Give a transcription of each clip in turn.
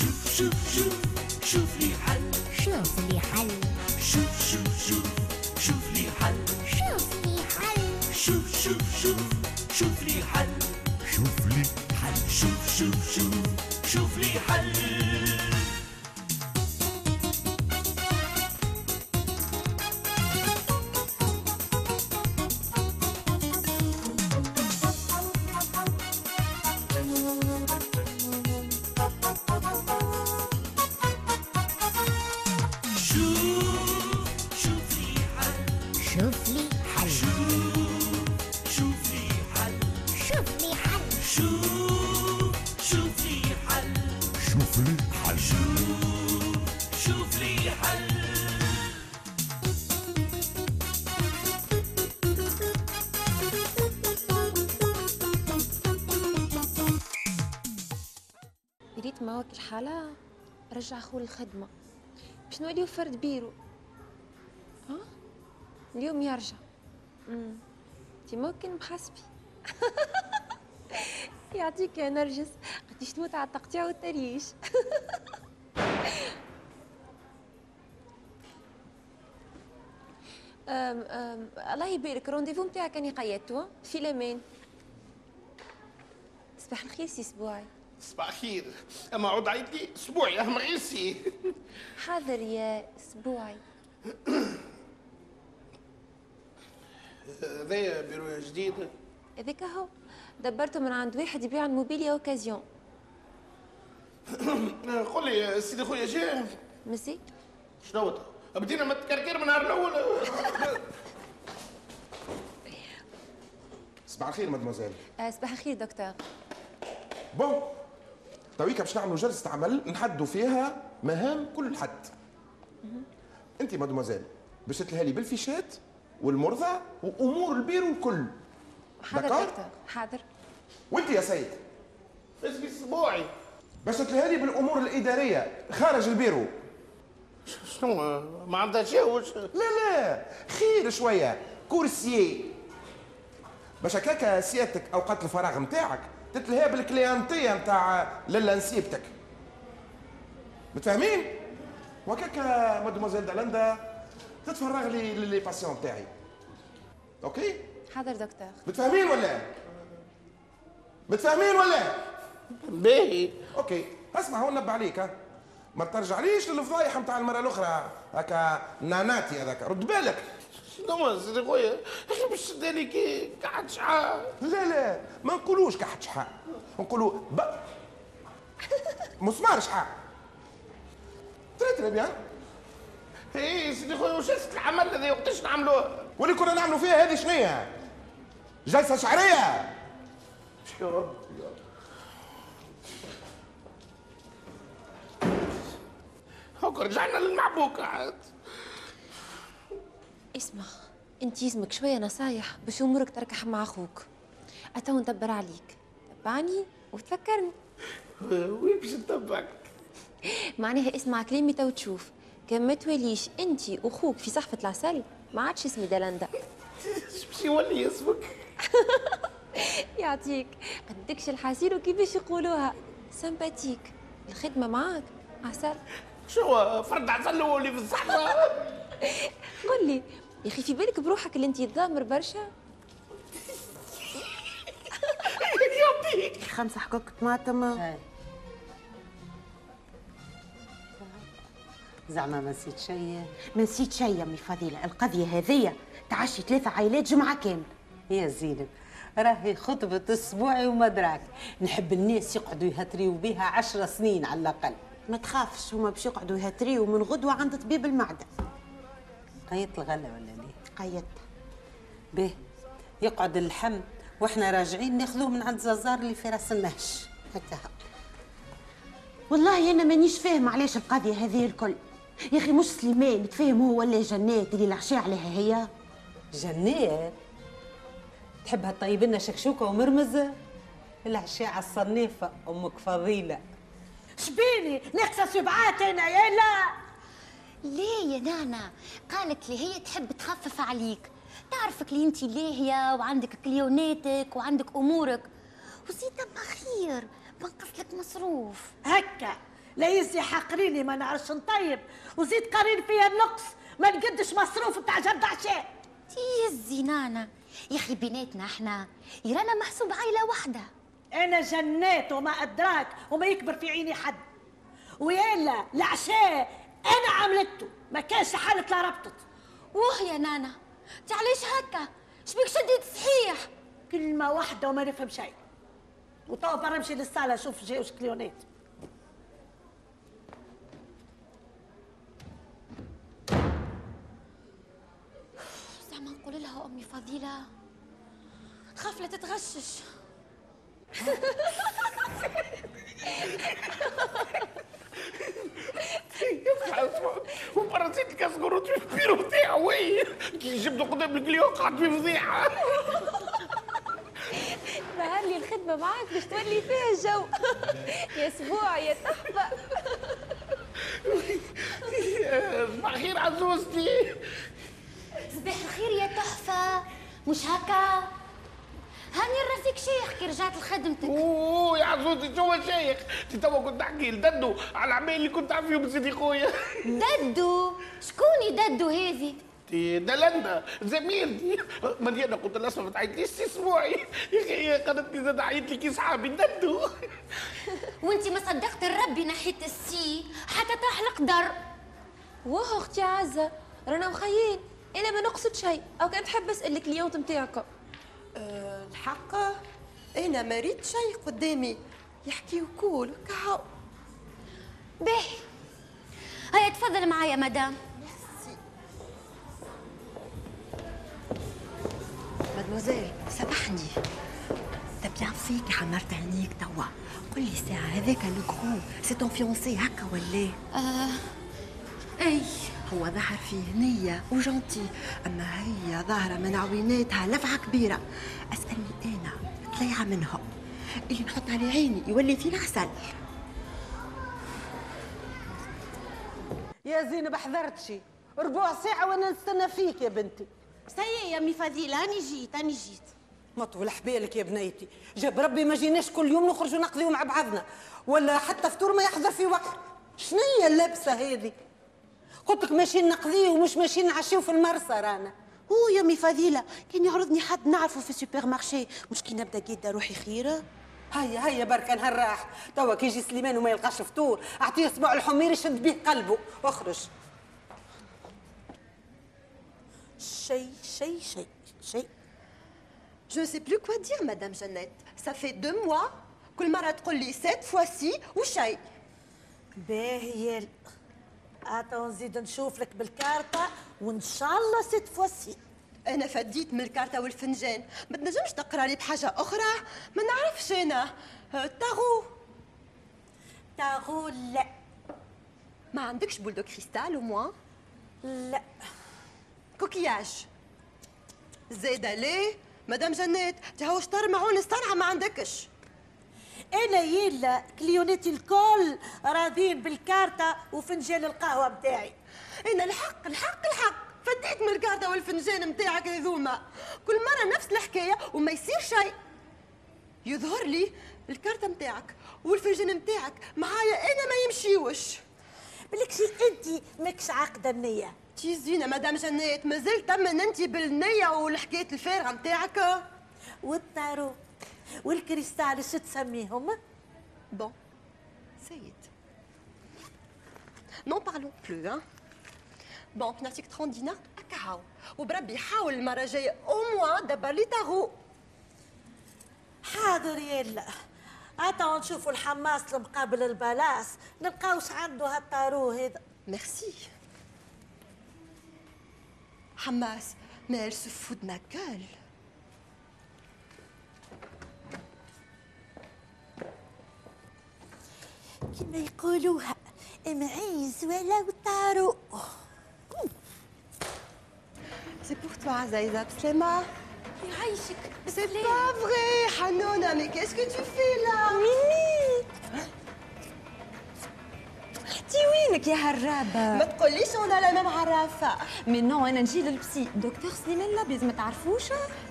شوف شوف شوف شوف لي حل شوف لي حل ما وكل الحالة رجع خو الخدمة باش نوليو فرد بيرو. ها؟ اليوم يرجع. امم انتي ممكن محاسبي يعطيك يا نرجس. قديش تموت على التقطيع والتريش. أم أم الله يبارك. رونديفو نتاعك أني قيدتو في الامان صباح الخير سي سبوعي. صباح الخير. أما عود عيط لي أسبوعي أهم غيسي حاضر يا أسبوعي. هذايا بيرو جديد. هذاك هو. دبرته من عند واحد يبيع الموبيليا أوكازيون. قول لي سيدي خويا جا مزي شنو هو؟ بدينا متكركر من النهار الأول. صباح الخير مدموزيل. آه صباح الخير دكتور. bon. تويكا باش نعملوا جلسة عمل نحدوا فيها مهام كل حد. انت مدموزيل باش تلهالي بالفيشات والمرضى وأمور البيرو الكل حاضر؟ دكتور؟ حاضر. وانت يا سيد؟ اسمي اسبوعي باش تلهالي بالأمور الإدارية خارج البيرو. شنو ما عندها شيء وش؟ لا لا خير شوية. coursier. باش هكاكا سيادتك أوقات الفراغ نتاعك تتلهى بالكليانتية نتاع لالا نسيبتك متفاهمين؟ وهكاكا مادموزيل دالندا تتفرغ لي les patients نتاعي. OK؟ حاضر دكتور. متفاهمين ولا؟ متفاهمين ولا؟ باهي. OK. اسمع هو نبه عليك ها. ما ترجعليش للفضايح نتاع المرة الأخرى هكا ناناتي هذاك. رد بالك. شنو سيدي خويا أخي باش تداني كي قعد شحال لا لا ما نقولوش كحت شحال نقولوا ب. مسمار شحال تري تري بيان. إي سيدي خويا اسم العمل هذا وقتاش نعملوه؟ واللي كنا نعملوا فيها هذه شنو هي؟ جلسة شعرية. يا رب. هاكا رجعنا للمعبوك عاد اسمع انت يلزمك شوية نصايح باش أمورك تركح مع أخوك. اتو ندبر عليك. تبعني وتفكرني. وين باش نتبعك معناها اسمع كلامي تو تشوف. كان ما تواليش انت وأخوك في صحفة العسل ما عادش اسمي دلندا باش يولي اسمك. يعطيك. قدكش الحسير وكيفاش يقولوها؟ سمباتيك. الخدمة معاك. عسل. شو فرد عسل هو اللي في الصحراء؟ قل لي يا أخي في بالك بروحك اللي أنت تضامر برشا؟ خمسة حقوق طماطم زعما ما نسيت شيء. ما نسيت شيء يا أمي فضيلة. القضية هذية تعشي ثلاثة عائلات جمعة كاملة يا زينب راهي خطبة اسبوعي وما دراك نحب الناس يقعدوا يهتريوا بها عشر سنين على الأقل. ما تخافش هما باش يقعدوا يهتريوا من غدوة عند طبيب المعدة. قيت الغلة ولا ليه؟ قيدت به. يقعد اللحم وإحنا راجعين ناخذوه من عند زازار اللي في راس النهش هكا. والله أنا مانيش فاهم علاش القضية هذه الكل. يا أخي مش سليمان تفهم هو ولا جنات اللي العشاء عليها هي؟ جنات؟ تحبها تطيب لنا شكشوكة ومرمزة العشاء على الصنيفة أمك فضيلة. شبيني؟ ناقصة سبعات أنا يا لا ليه يا نانا؟ قالت لي هي تحب تخفف عليك. تعرفك لي انت لاهية وعندك كليوناتك وعندك أمورك. وزيد خير بنقص لك مصروف. هكا. لا يزي حقريني ما نعرفش نطيب. وزيد قارين فيها النقص ما نقدش مصروف بتاع جرد عشاء تيزي نانا. يا أخي بيناتنا إحنا يرانا محسوب عائله واحدة. أنا جنات وما أدراك وما يكبر في عيني حد. ويلا العشاء أنا عملته. ما كانش حالة لا ربطت. واه يا نانا تعليش هكا. شبيك شديت صحيح. كلمة واحدة وما نفهم شيء. وتوا برا نمشي للصالة نشوف جاوش كليونات زعما نقول لها أمي فضيلة خاف لا تتغشش. الكاس قرط في البيرو وي. كي جبته قدام الكليو قعد في فضيحة ظهر لي الخدمة معاك باش تولي فيها الجو. يا أسبوع يا تحفة صباح خير عزوزتي. صباح الخير يا تحفه مش هكا؟ هاني راسك شيخ كي رجعت لخدمتك. أوه يا عزوزتي شو هو شيخ؟ انت توا كنت تحكي لددو على العمال اللي كنت عارف فيهم سيدي خويا. ددو؟ شكوني ددو هذه؟ دي دلنا زميلتي مليانه قلت لها اسمع ما تعيطليش أسبوعي. يا أخي هي قالت لي زاد عيط لي كي صحابي ددو وانت ما صدقت الربي ناحية السي حتى طاح القدر واه أختي عزة رانا مخيين. أنا ما نقصد شيء. أو كان تحب اسال ال cliente نتاعكم أه الحق أنا ما ريت شيء قدامي. يحكي وكول كهو باهي هيا تفضل معايا مدام. مادموزيل سامحني تبيان فيك حمرت عينيك توا. قل لي ساعة هذاك لو c'est ton fiancé هكا ولا؟ آه. أي. هو ظهر فيه نية و gentil أما هي ظاهرة من عويناتها لفعة كبيرة. أسألني أنا طليعة منهم اللي نحط عليه عيني يولي فيه العسل يا زينب حضرتشي ربع ساعة وأنا نستنى فيك يا بنتي. تي يا امي فضيله راني جيت راني جيت. ما طول حبالك يا بنيتي. جاب ربي ما جيناش كل يوم نخرجوا نقضيو مع بعضنا. ولا حتى فطور ما يحضر في وقت. شنيا اللبسة هذه؟ قلت لك ماشيين نقضيو ومش ماشيين نعشيو في المرسى رانا. هو يا امي فضيله كان يعرضني حد نعرفه في ال supermarché. مش كي نبدأ قيده روحي خيرة؟ هيا هيا بركة نهار راح توا كي يجي سليمان وما يلقاش فطور أعطيه صباع الحمير يشد به قلبه. اخرج شيء شيء شيء شيء Je ne sais plus quoi dire, Madame Jeannette. Ça fait deux mois. كل مرة تقول لي cette fois-ci وشيء. باهي اتا نزيد نشوف لك بالكارتة وان شاء الله ست فوسي أنا فديت من الكارتة والفنجان، ما تنجمش تقرا لي بحاجة أخرى؟ ما نعرفش. آه، تاغو تاغو لا ما عندكش boule de cristal moins؟ لا coquillages. زايدة ليه؟ مدام جنات تهو شطر معون الصنعة ما عندكش. أنا يلا client اتي الكل راضين بالكارتة وفنجان القهوة بتاعي. أنا الحق الحق الحق. فديت من الكارتة والفنجان متاعك هذوما. كل مرة نفس الحكاية وما يصير شيء. يظهر لي الكارتة متاعك والفنجان متاعك. معايا أنا ما يمشيوش. بالكشي انت ماكش عاقدة النية. تي زينة مدام جنات مازلت تمن انت بالنية والحكاية الفارغة متاعك وال tarot وال cristal شو تسميهم؟ bon ça y est. n'en parlons plus ها bon نعطيك 30 دينار هكا وبربي حاول المرة الجاية au moins دبر لي تاغو حاضر يلا اتا نشوفوا الحماص المقابل البلاس نلقاوش عنده هال tarot هذا ميرسي حماس mais elle se fout de ma gueule. كما يقولوها معيز ولا وطارو C'est pour toi, Zaïza Pslema. يعيشك C'est pas vrai, Hanouna, mais qu'est-ce que tu fais là ميمي تي وينك يا هرابة ما تقوليش أنا la même عرافة. mais non أنا نجي لل psy. دكتور سليمان لابيض ما تعرفوش؟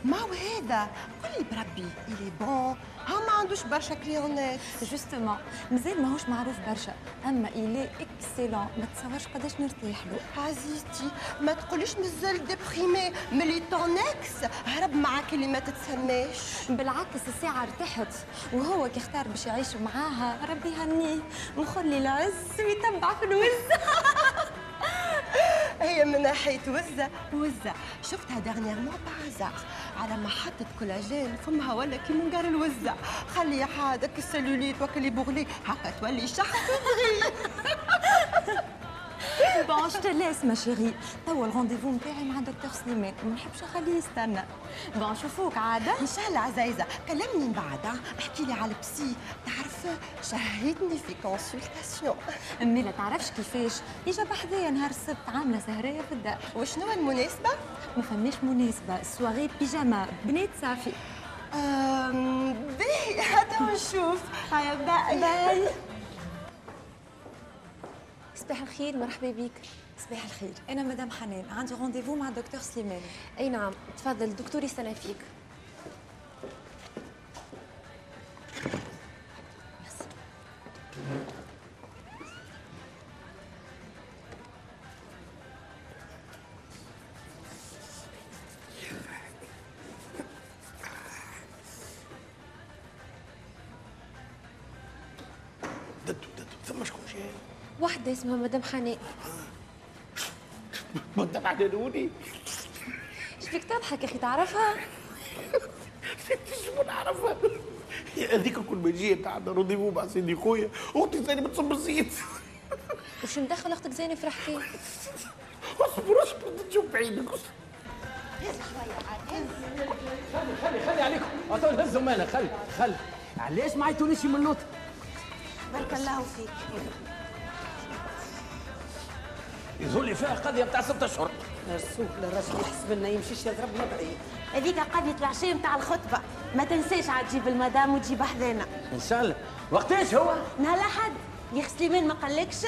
ما هو هذا؟ قولي بربي il est bon هما عندوش برشا client ات justement. مازال ماهوش معروف برشا. أما il est excellent ما تصورش قداش نرتاح له. عزيزتي ما تقوليش مازال déprimée. ملي ton ex هرب معاك اللي ما تتسماش. بالعكس الساعة ارتحت وهو كي اختار باش يعيش معاها ربي يهنيه. مخلي العز ويتبع في الوز. هي من ناحية وزة. وزة. شفتها dernièrement بازار على محطة collagène. فمها ولا كي منقار الوزة. خلي هذاك ال cellulite وكل les bourrelets. هكا تولي شحط bon je te laisse ma chérie توا ال rendez-vous نتاعي مع دكتور سليمان ما نحبش نخليه يستنى bon نشوفوك عادة ان شاء الله عزيزة كلمني من بعد. احكي لي على ال psy تعرف شهدني في consultation امي لا تعرفش كيفاش يجا بحذايا نهار السبت عاملة سهرية في الدار وشنو المناسبة؟ ما فماش مناسبة soirée pyjama بنات صافي أم، باهي هذا ونشوف هيا bye bye صباح الخير مرحبا بك. صباح الخير. أنا مدام حنان عندي رونديفو مع دكتور سليمان. أي نعم تفضل الدكتور يستنى واحدة اسمها مدام حنان مدام حنانوني شبيك تضحك يا أخي؟ تعرفها؟ شو نعرفها هذيك كل ما جيت عندنا رونديفو مع سيدي خويا. أختي ثاني بتصب الزيت. وش مدخل أختك زينة في الحكاية اصبر اصبر تشوف بعينك. خلي خلي عليكم. عطوا نهزوا مانا خلي خلي. علاش ما عيطوليش من اللوط بارك الله فيك. يظهر لي فيها قضية بتاع ست أشهر. رسول الرجل يحسب لنا يمشيش يضرب مبعيد هذيك قضية العشاء نتاع الخطبة. ما تنساش عاد تجيب المدام وتجيب حذانا إن شاء الله. وقتاش هو؟ نهار الأحد يا سليمان ما قالكش؟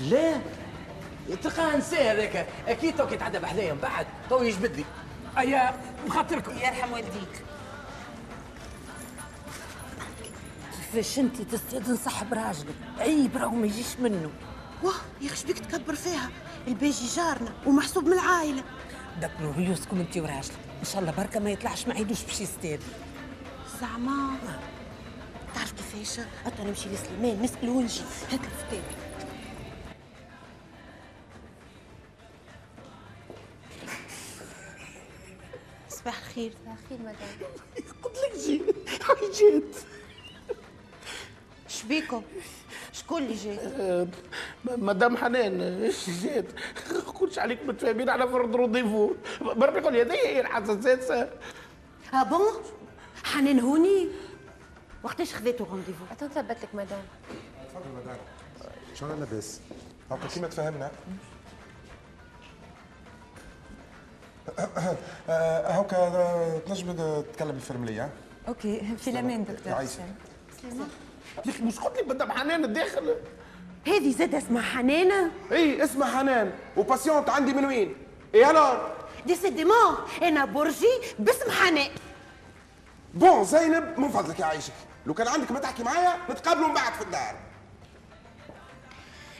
لا. تلقاه نساه هذاك. أكيد تو كي تعدى بحذايا من بعد. تو يجبد لي. ايا بخاطركم يرحم والديك. كيفاش أنت تستاذن صاحب راجلك عيب راهو ما يجيش منه. واه يا أخي بيك تكبر فيها. الباجي جارنا ومحسوب من العائلة. دبروا ريوسكم انت وراجلك إن شاء الله بركة ما يطلعش ما عيدوش باش يستاذن زعما. تعرف كيفاش حتى نمشي لسليمان نسأل ونجي. هات الفتاة صباح الخير. صباح الخير مدام. قلت لك جي هاي جيت. شبيكم شكون اللي جاي مدام حنان إيش جيت كلش عليك متفاهمين على فرد rendez-vous بربي يقول لي هذه هي الحساسات ah bon حنان هوني. وقتاش خذيتو rendez-vous تنثبت لك مدام. تفضل مدام. الله لاباس؟ هاكا كيما تفهمنا. آه، هاكا تنجم تتكلم الفرملية. ok في الأمان دكتور. عايشة. يا أخي مش قلت لك مدام حنان الداخل هذه زاد اسمها حنانة؟ اي اسمها حنان و patiente عندي من وين؟ et alors décidément أنا برجي باسم حنان. bon زينب من فضلك يا عايشك لو كان عندك ما تحكي معايا نتقابلوا من بعد في الدار.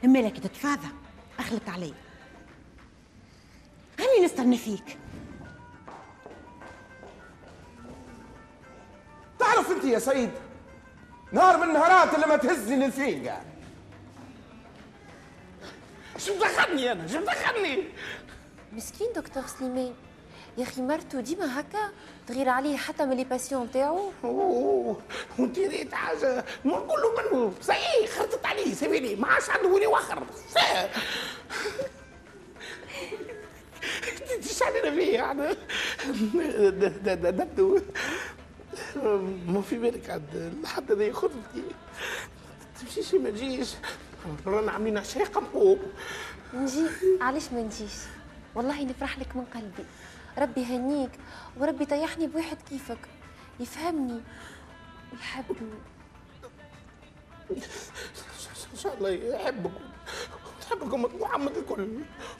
مالك تتفاضى اخلك علي. هاني نستنى فيك. تعرف أنت يا سيد نهار من النهارات اللي ما تهزني للفينقة شو دخلني أنا؟ شو دخلني؟ مسكين دكتور سليمان. يا أخي مرته ديما هكا تغير عليه حتى من les patientes نتاعو أوه وانت ريت حاجة ما كله منه. صحيح خرطت عليه سيبيني. ما عادش عنده وين يوخر تديش علينا فيه يعني نبدو ما في بالك عاد لحد هذه خطبتي تمشيش ما تجيش. رانا عاملين عشاء قمقوم نجي. علاش ما نجيش؟ والله نفرح لك من قلبي. ربي يهنيك وربي طيحني بواحد كيفك. يفهمني. ويحبني إن شاء الله يحبكم. تحبكم محمد الكل.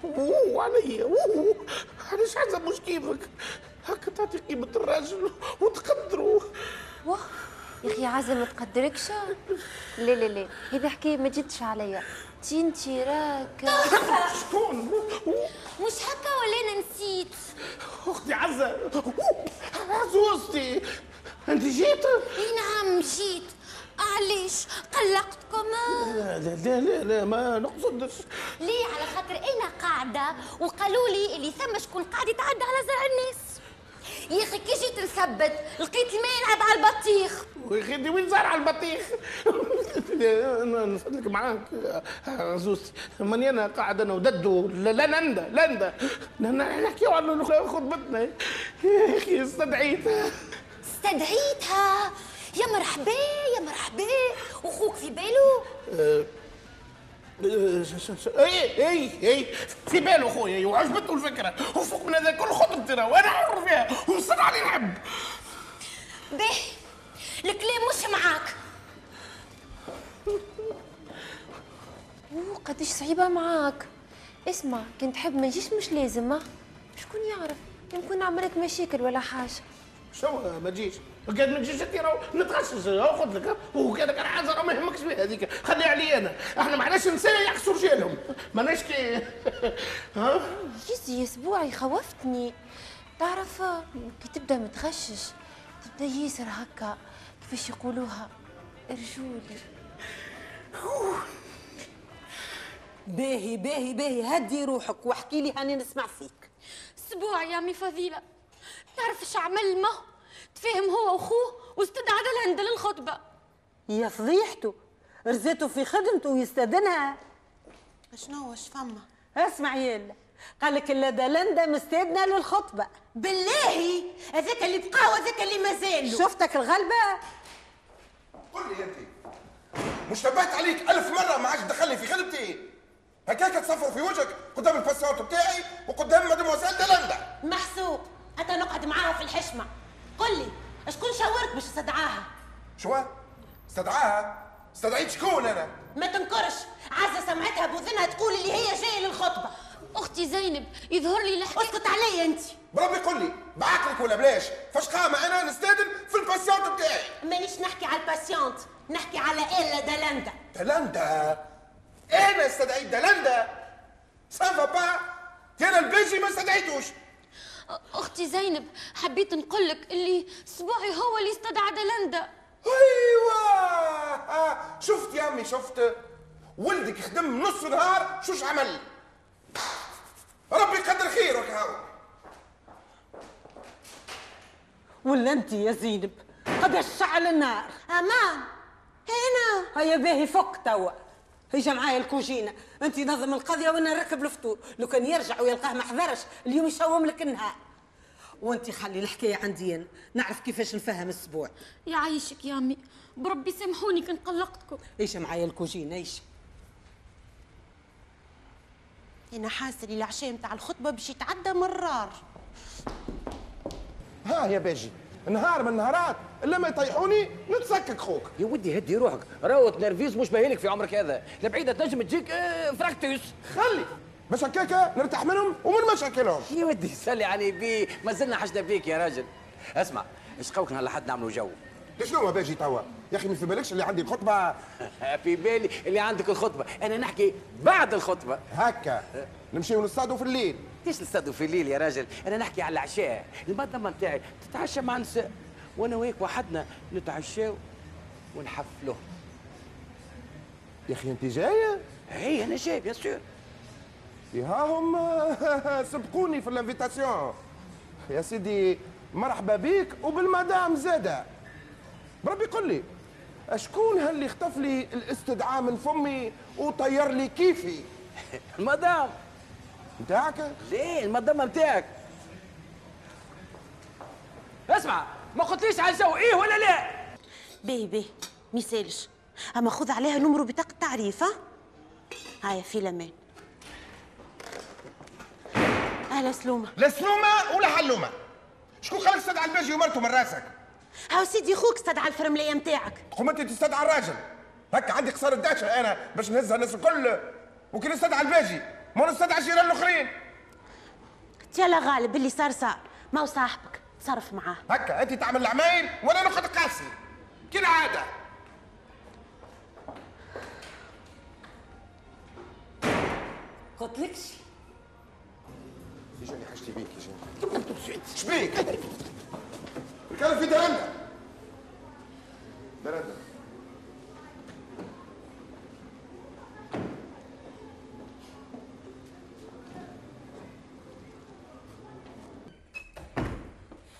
اوه عليا اوه علاش عزب مش كيفك. هكا تعطي قيمة الراجل وتقدره واه يا أخي عزة ما تقدركش؟ لا لا لا. هذا حكاية ما جتش عليا. تي انتي راك شكون؟ مش هكا ولا أنا نسيت. أختي عزة. عزوزتي أنت جيت؟ إي نعم جيت. علاش؟ قلقتكم؟ لا لا لا, لا, لا ما نقصدش. ليه؟ على خاطر أنا قاعدة وقالوا لي اللي ثم شكون قاعد يتعدى على زرع الناس. يا أخي كي جيت نثبت؟ لقيت الماء يلعب على البطيخ. ويا أخي وين زارع البطيخ؟ أنا نصدق معاك عزوزتي ماني أنا قاعد أنا وددو؟ لا لا نندا لندا نحكيو على خطبتنا يا أخي استدعيتها. استدعيتها؟ يا مرحبا يا مرحبا. واخوك في باله؟ أه، أه، ش- ش- ش- اي اي اي في باله خويا وعجبته الفكرة. وفوق من هذا كل خطبتي أنا وأنا حر فيها. ونصر علي نحب به الكلام مش معاك. أوه قديش صعيبة معاك. اسمع كنت تحب ما نجيش مش لازم ما شكون يعرف؟ يمكن نعملك مشاكل ولا حاجة. شو ما تجيش قاعد ما تجيش انت راهو نتغشش خذ لك. وكذا كان حاجة راه ما يهمكش فيها هذيك. خلي علي أنا. أحنا معناش نساء يعكسوا رجالهم. ماناش كي ها؟ يزي أسبوعي خوفتني. تعرف كي تبدأ متغشش تبدأ ياسر هكا كيفاش يقولوها. رجولي. باهي باهي باهي. هدي روحك واحكي لي هاني نسمع فيك. أسبوع يا امي فضيله تعرف إيش عمل ما تفاهم هو واخوه واستدعى لهند للخطبة. يا فضيحته رزيته في خدمته ويستاذنها شنو واش فما اسمع يلا. قال لك إلا دلندا مستاذنه للخطبة. بالله؟ هذاك اللي بقى وهذاك اللي مازال شفتك الغلبة؟ قل لي أنت. مش تبهت عليك ألف مرة ما عادش تدخلني في خدمتي. هكاك تصفر في وجهك قدام ال patientes بتاعي وقدام مادموزيل دلندا محسوب حتى نقعد معاها في الحشمة. قل لي شكون شاورك باش تستدعاها شو؟ استدعاها؟ استدعيت شكون أنا؟ ما تنكرش عزة سمعتها بوذنها تقول اللي هي جاية للخطبة. أختي زينب يظهر لي الحكاية أسكت عليا أنت. بربي قل لي بعقلك ولا بلاش؟ فاش قامة أنا نستاذن في ال patientes بتاعي. مانيش نحكي على ال patientes نحكي على إلا دلندا. دلندا؟ أنا استدعيت دلندا؟ سافا با أنا البيجي ما استدعيتوش أختي زينب حبيت نقول لك اللي سبوعي هو اللي استدعى دلندا. آه، شفت يا أمي شفت؟ ولدك خدم نص نهار شوش عمل؟ ربي يقدر خيرك هاو ولا أنت يا زينب؟ قد شعل النار أمان هنا. هيا باهي فك توا. هيجا معايا الكوجينة. أنت نظم القضية وأنا نركب الفطور. لو كان يرجع ويلقاه ما حضرش اليوم يشوم لك النهار. وأنت خلي الحكاية عندي أنا. نعرف كيفاش نفهم الأسبوع. يعيشك يا أمي. بربي سامحوني كان قلقتكم. إيش معايا الكوجينة إيش أنا حاسة لي العشاء نتاع الخطبة باش يتعدى مرار. ها يا باجي. نهار من النهارات. الا ما يطيحوني نتسكك خوك. يا ودي هدي روحك. راهو تنرفيز مش باينك في عمرك هذا. لبعيدة تنجم تجيك آه، infarctus خلي. باش هكاكا نرتاح منهم ومن مشاكلهم. يا ودي سلي علي بيه ما زلنا حاجنا بيك يا راجل. اسمع إيش قولك نهار لحد نعملوا جو؟ شنو باجي توا؟ يا أخي ما في بالكش اللي عندي الخطبة. في بالي اللي عندك الخطبة. أنا نحكي بعد الخطبة. هكا. نمشيو نصطادوا في الليل. ليش نصطادوا في الليل يا راجل؟ أنا نحكي على العشاء. المدام نتاعي. تتعشى مع نساء وأنا وياك وحدنا. نتعشاو ونحفلوا يا أخي أنت جاية؟ هي أنا جاي bien sûr ياهم سبقوني في ال invitation. يا سيدي مرحبا بيك وبالمدام زادة. بربي قل لي أشكون هاللي اختف لي الاستدعاء من فمي وطير لي كيفي؟ المدام نتاعك ليه؟ المدام نتاعك اسمع ما قلتليش على الجو. إيه ولا لا؟ باهي باهي ميسالش أما خذ عليها نمرو بطاقة تعريف ها؟ هايا في الامان أهلا سلومة. لا سلومة ولا حلومة. شكون خلك تستدعى الباجي ومرته من راسك؟ هاو سيدي خوك استدعى الفرمليه نتاعك تقوم أنت تستدعى الراجل. هكا عندي خسارة داشه أنا باش نهزها الناس الكل. وكي نستدعى الباجي ما نستدعى الجيران الآخرين. يلا غالب اللي صار صار. ما هو صاحبك. تصرف معاه. هكا أنت تعمل العمايل وأنا نقعد قاسي. كالعاده قلت لكش يجاني حاجتي بيك يجاني شبيك الكلام في درندا درندا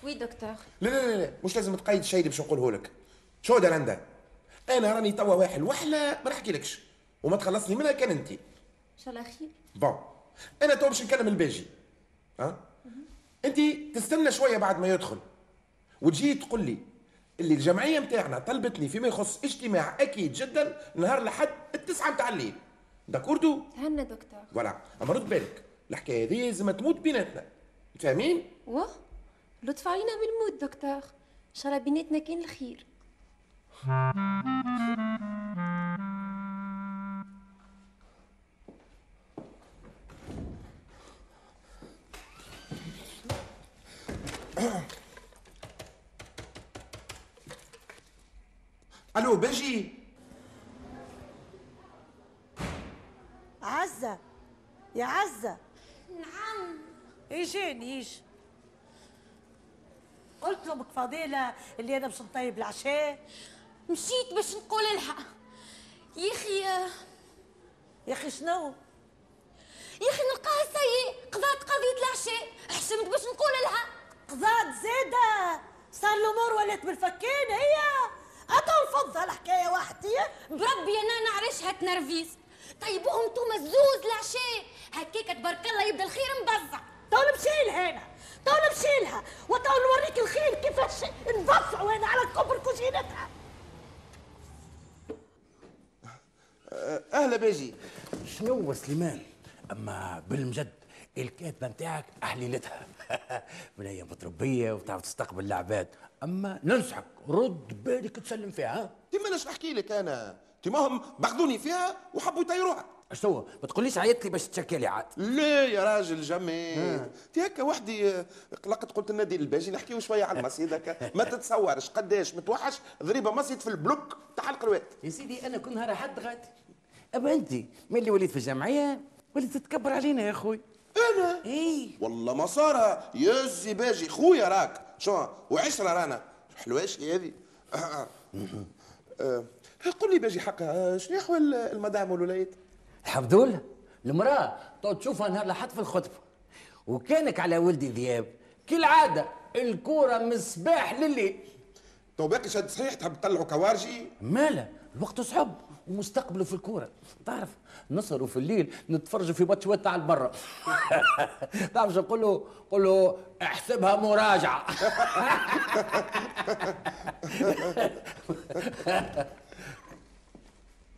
وي دكتور؟ لا لا لا مش لازم تقيد الشيء اللي باش نقوله لك. شو درندا أنا راني توا واحد وحلة ما نحكيلكش وما تخلصني منها كان أنت. إن شاء الله خير. bon. أنا تو باش نكلم الباجي ها؟ أنت تستنى شوية بعد ما يدخل. وتجي تقول لي اللي الجمعية نتاعنا طلبتني فيما يخص اجتماع أكيد جدا نهار لحد التسعة نتاع الليل. d'accord تهنى دكتور. voilà. أما رد بالك. الحكاية هذه لازم تموت بيناتنا. فاهمين؟ واه. لطف علينا بالموت دكتور. ان شاء الله بيناتنا كاين الخير. ألو باجي. عزة. يا عزة. نعم. ايجيني إيش قلت لامك فضيلة اللي أنا باش نطيب العشاء. مشيت باش نقول لها يا أخي يا أخي شنو؟ يا أخي نلقاها سيء قضات قضية العشاء حشمت باش نقول لها. قضات زيدة صار الأمور ولات بالفكين هي. اتا نفضها الحكاية وحدي بربي أنا نعرفها تنرفيز. طيبوهم انتوما زوز العشاء هكاك تبارك الله يبدأ الخير مبزع. تو نمشي لها أنا تو نمشي لها وتو نوريك الخير كيفاش نبصع وأنا على كبر كوزينتها أهلا باجي شنو سليمان؟ أما بالمجد الكاتبة نتاعك احليلتها بنيه متربيه وتعرف تستقبل العباد أما ننصحك رد بالك تسلم فيها ها؟ تي ماناش نحكي لك أنا. تي ماهم باخذوني فيها وحبوا يطيروها. شنو ما تقوليش عيطت لي باش تشكي لي عاد. لا يا راجل جميل. تي هكا وحدي آه، قلقت قلت النادي الباجي نحكيو شوية على المصيد هكا ما تتصورش قداش متوحش ضريبة مصيد في البلوك تاع القروات يا سيدي أنا كل نهار حد غادي. اما انت ملي وليت في الجمعية وليت تتكبر علينا يا أخوي. أنا؟ إي. والله ما صار يا زي باجي خويا راك. شو وعشرة رانا. حلواش هذه. آه، آه. آه، قل لي باجي حقها شنو احوال المدام والولايات الحمد لله المرأة تو تشوفها نهار لحد في الخطبة. وكانك على ولدي ذياب كالعادة الكورة من الصباح لليل تو باقي شاد صحيح تحب تطلعوا كوارجي؟ مالا الوقت صحب ومستقبله في الكورة. تعرف نسهروا في الليل نتفرجوا في ماتش تاع البرا تعرف شو نقول له قول له احسبها مراجعة.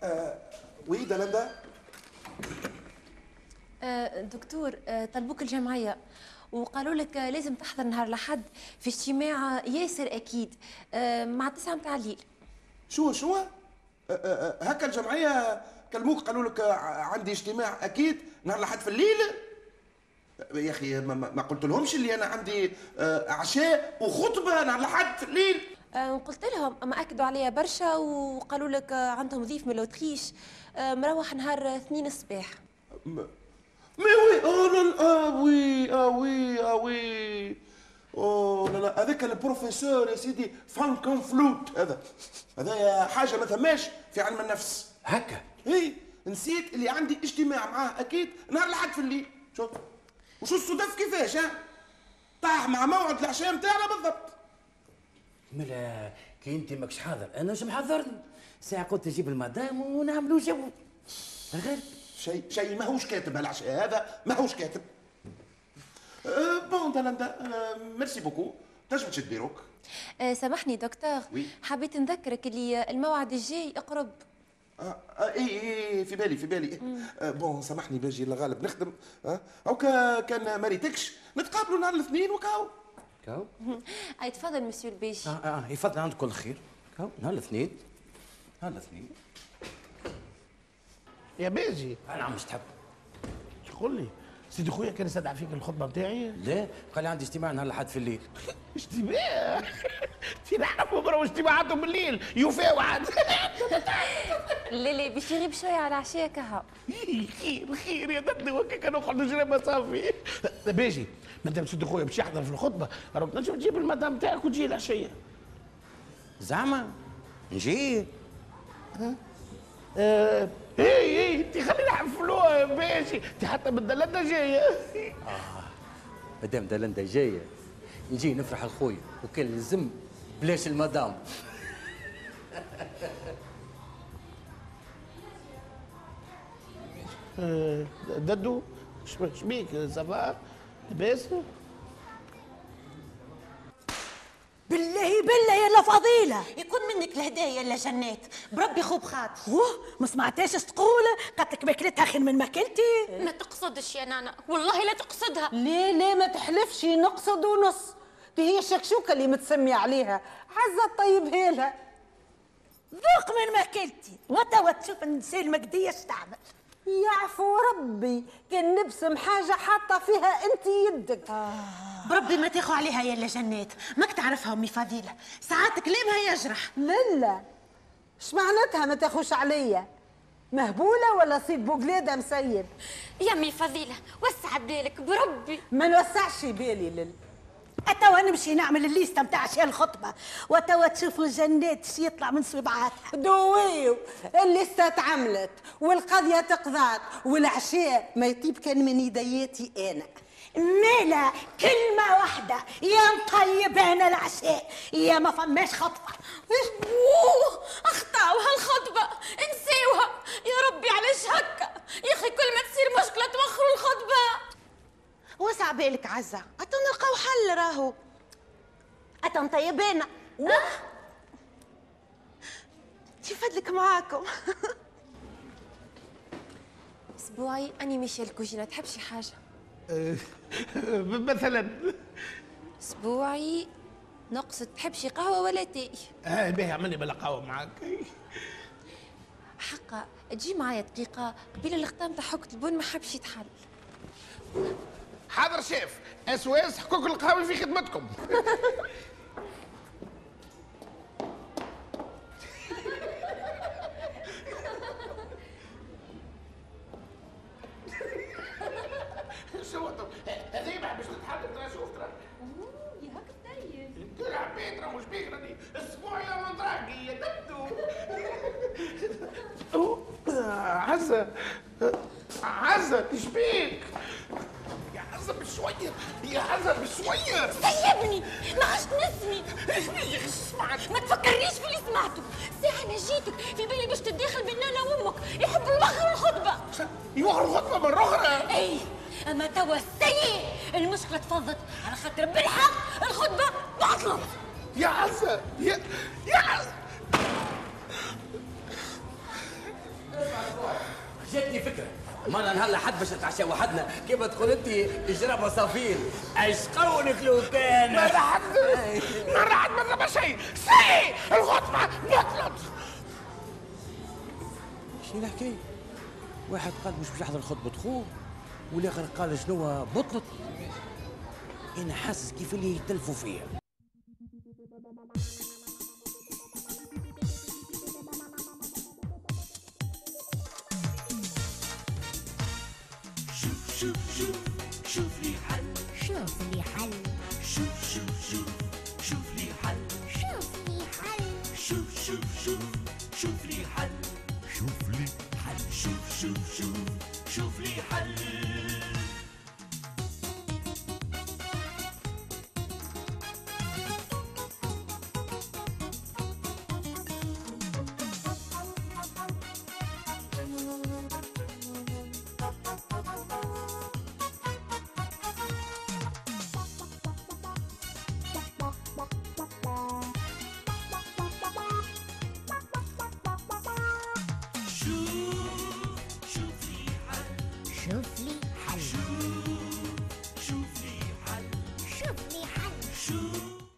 oui دلندا آه، دكتور آه، طلبوك الجمعية وقالوا لك آه، لازم تحضر نهار الأحد في اجتماع ياسر أكيد آه، مع تسعة متاع الليل. شو شو؟ آه، آه، آه، هكا الجمعية كلموك قالوا لك آه، عندي اجتماع أكيد نهار الأحد في الليل؟ يا أخي ما, قلت لهمش اللي أنا عندي آه، عشاء وخطبة نهار الأحد في الليل. آه، قلت لهم أما أكدوا عليا برشا وقالوا لك آه، عندهم ضيف من الأوتريش آه، مروح نهار آه، اثنين الصباح. mais oui ah là là ah oui ah oui ah oui oh là là هذاك البروفيسور يا سيدي فانكون فلوت هذا هذا حاجة ما ثماش في علم النفس هكا. اي نسيت اللي عندي اجتماع معاه أكيد نهار الأحد في الليل. شوف. وشو الصدف كيفاش ها؟ طاح مع موعد العشاء نتاعنا بالضبط. ملا كي أنت ماكش حاضر أنا مش محضرني. ساعة قلت نجيب المدام ونعملوا جو. غير شيء شيء ماهوش كاتب هالعشاء هذا؟ ماهوش كاتب. ah bon دلندا ah merci beaucoup. تنجم تشد بيروك. آه، سامحني دكتور. oui. حبيت نذكرك اللي الموعد الجاي يقرب آه آه إي إي في بالي في بالي. ah bon سامحني باجي الغالب نخدم. آه كان ما ريتكش نتقابلوا نهار الاثنين وكاو. كاو. أي تفضل مسيو البيجي آه آه يفضل عندك كل خير. كاو نهار الاثنين. نهار الاثنين. يا باجي نعم مش تحب. شو قول لي سيدي خويا كان يستدعى فيك الخطبة نتاعي لا قال لي عندي اجتماع نهار الأحد في الليل. اجتماع؟ في نعرفوا برا اجتماعاتهم بالليل. يوفاو عاد لا لا باش يغيب شوية على العشيه كها خير خير. يا ددي وكا نقعد نجري مصافي. باجي ما دام سيدي خويا باش يحضر في الخطبة راه تنجم تجيب المدام تاعك وتجي العشية. زعما؟ نجي. آه، اي اي أنت خلينا نحفلوها باجي أنت حتى بالدلالة جاية. مادام دلندا جاية. نجي نفرح لخويا وكان لازم بلاش المدام. آه، ددو شبيك صفاء لاباس. بالله. بالله يا لا فضيلة. يكون منك الهدايا يا جنات. بربي خوب خاطر اوه ما سمعتيش اش تقول قالت لك ماكلتها خير من ماكلتي ما تقصدش يا نانا. والله لا تقصدها. ليه ليه ما تحلفش. نقصد ونص. دي هي الشكشوكة اللي متسمي عليها. عزة طيبها لها ذوق من ماكلتي وتوا تشوف النساء المقدية اش تعمل يعفو ربي كان نبسم حاجة حاطة فيها أنت يدك. بربي ما تاخو عليها يا جنات ماك تعرفها أمي فضيلة؟ ساعات كلامها يجرح. لا. اش معناتها ما تاخوش عليا؟ مهبولة ولا صيد بوقلادة مسيب يا أمي فضيلة وسع بالك بربي. ما نوسعش بالي لل أتوا نمشي نعمل الليسته نتاع شي الخطبة. وتوا تشوفوا جنات شي يطلع من صبعاتها دويو. الليستة اتعملت والقضية تقضات والعشاء ما يطيب كان من يدياتي أنا. مالا كلمة واحدة. يا مطيب أنا العشاء. يا ما فماش خطبة. أوه اخطاو هالخطبه نسيوها يا ربي علاش هكا؟ يا أخي كل ما تصير مشكلة توخروا الخطبة. وسع بالك عزة. أتو نلقاو حل راهو. أتو مطيبانا شي فضلك معاكم؟ أسبوعي أني ماشيه الكوجينة تحب شي حاجة؟ مثلا. أسبوعي نقصد تحب شي قهوة ولا تاي آه باهي عملني بلا قهوة معاك. حقا تجي معايا دقيقة. قبيل الختام تاع حكة البن ما حبش يتحل. حاضر شيف. اسواس حقوق القهوه في خدمتكم. شو طب؟ هذه ما باش تتحدث ترى شوف ترى يا طيب بيه ترى مش بيك راني أسبوع يا مندراكي يا دبدو. أوه، عزة. عزة إيش بيك يا عزة بشوية. يا عزة بشوية سيبني ما عادش نسمي يا أخي سمعت ما تفكرنيش في اللي سمعته. ساعة أنا جيتك في بالي باش تتداخل بين أنا وأمك. يحبوا الوخر الخطبة يوخر الخطبة مرة أخرى اي أما توا السيء. المشكلة تفضت. على خاطر بالحق الخطبة بعطلت يا عزة يا يا عزة جاتني فكرة. مرة نهار لحد باش نتعشى وحدنا. كيما تقول أنت؟ اجرى مصافين إيش قولك لو كان. ما حد مرة حد مرة ما شيء سيء الخطبة بطلت شنو الحكاية؟ واحد قال مش باش يحضر خطبة خوه والآخر قال شنو بطلت. أنا حاسس كيف اللي يتلفوا فيا شوف شوف شوف شوف لي حل شوف لي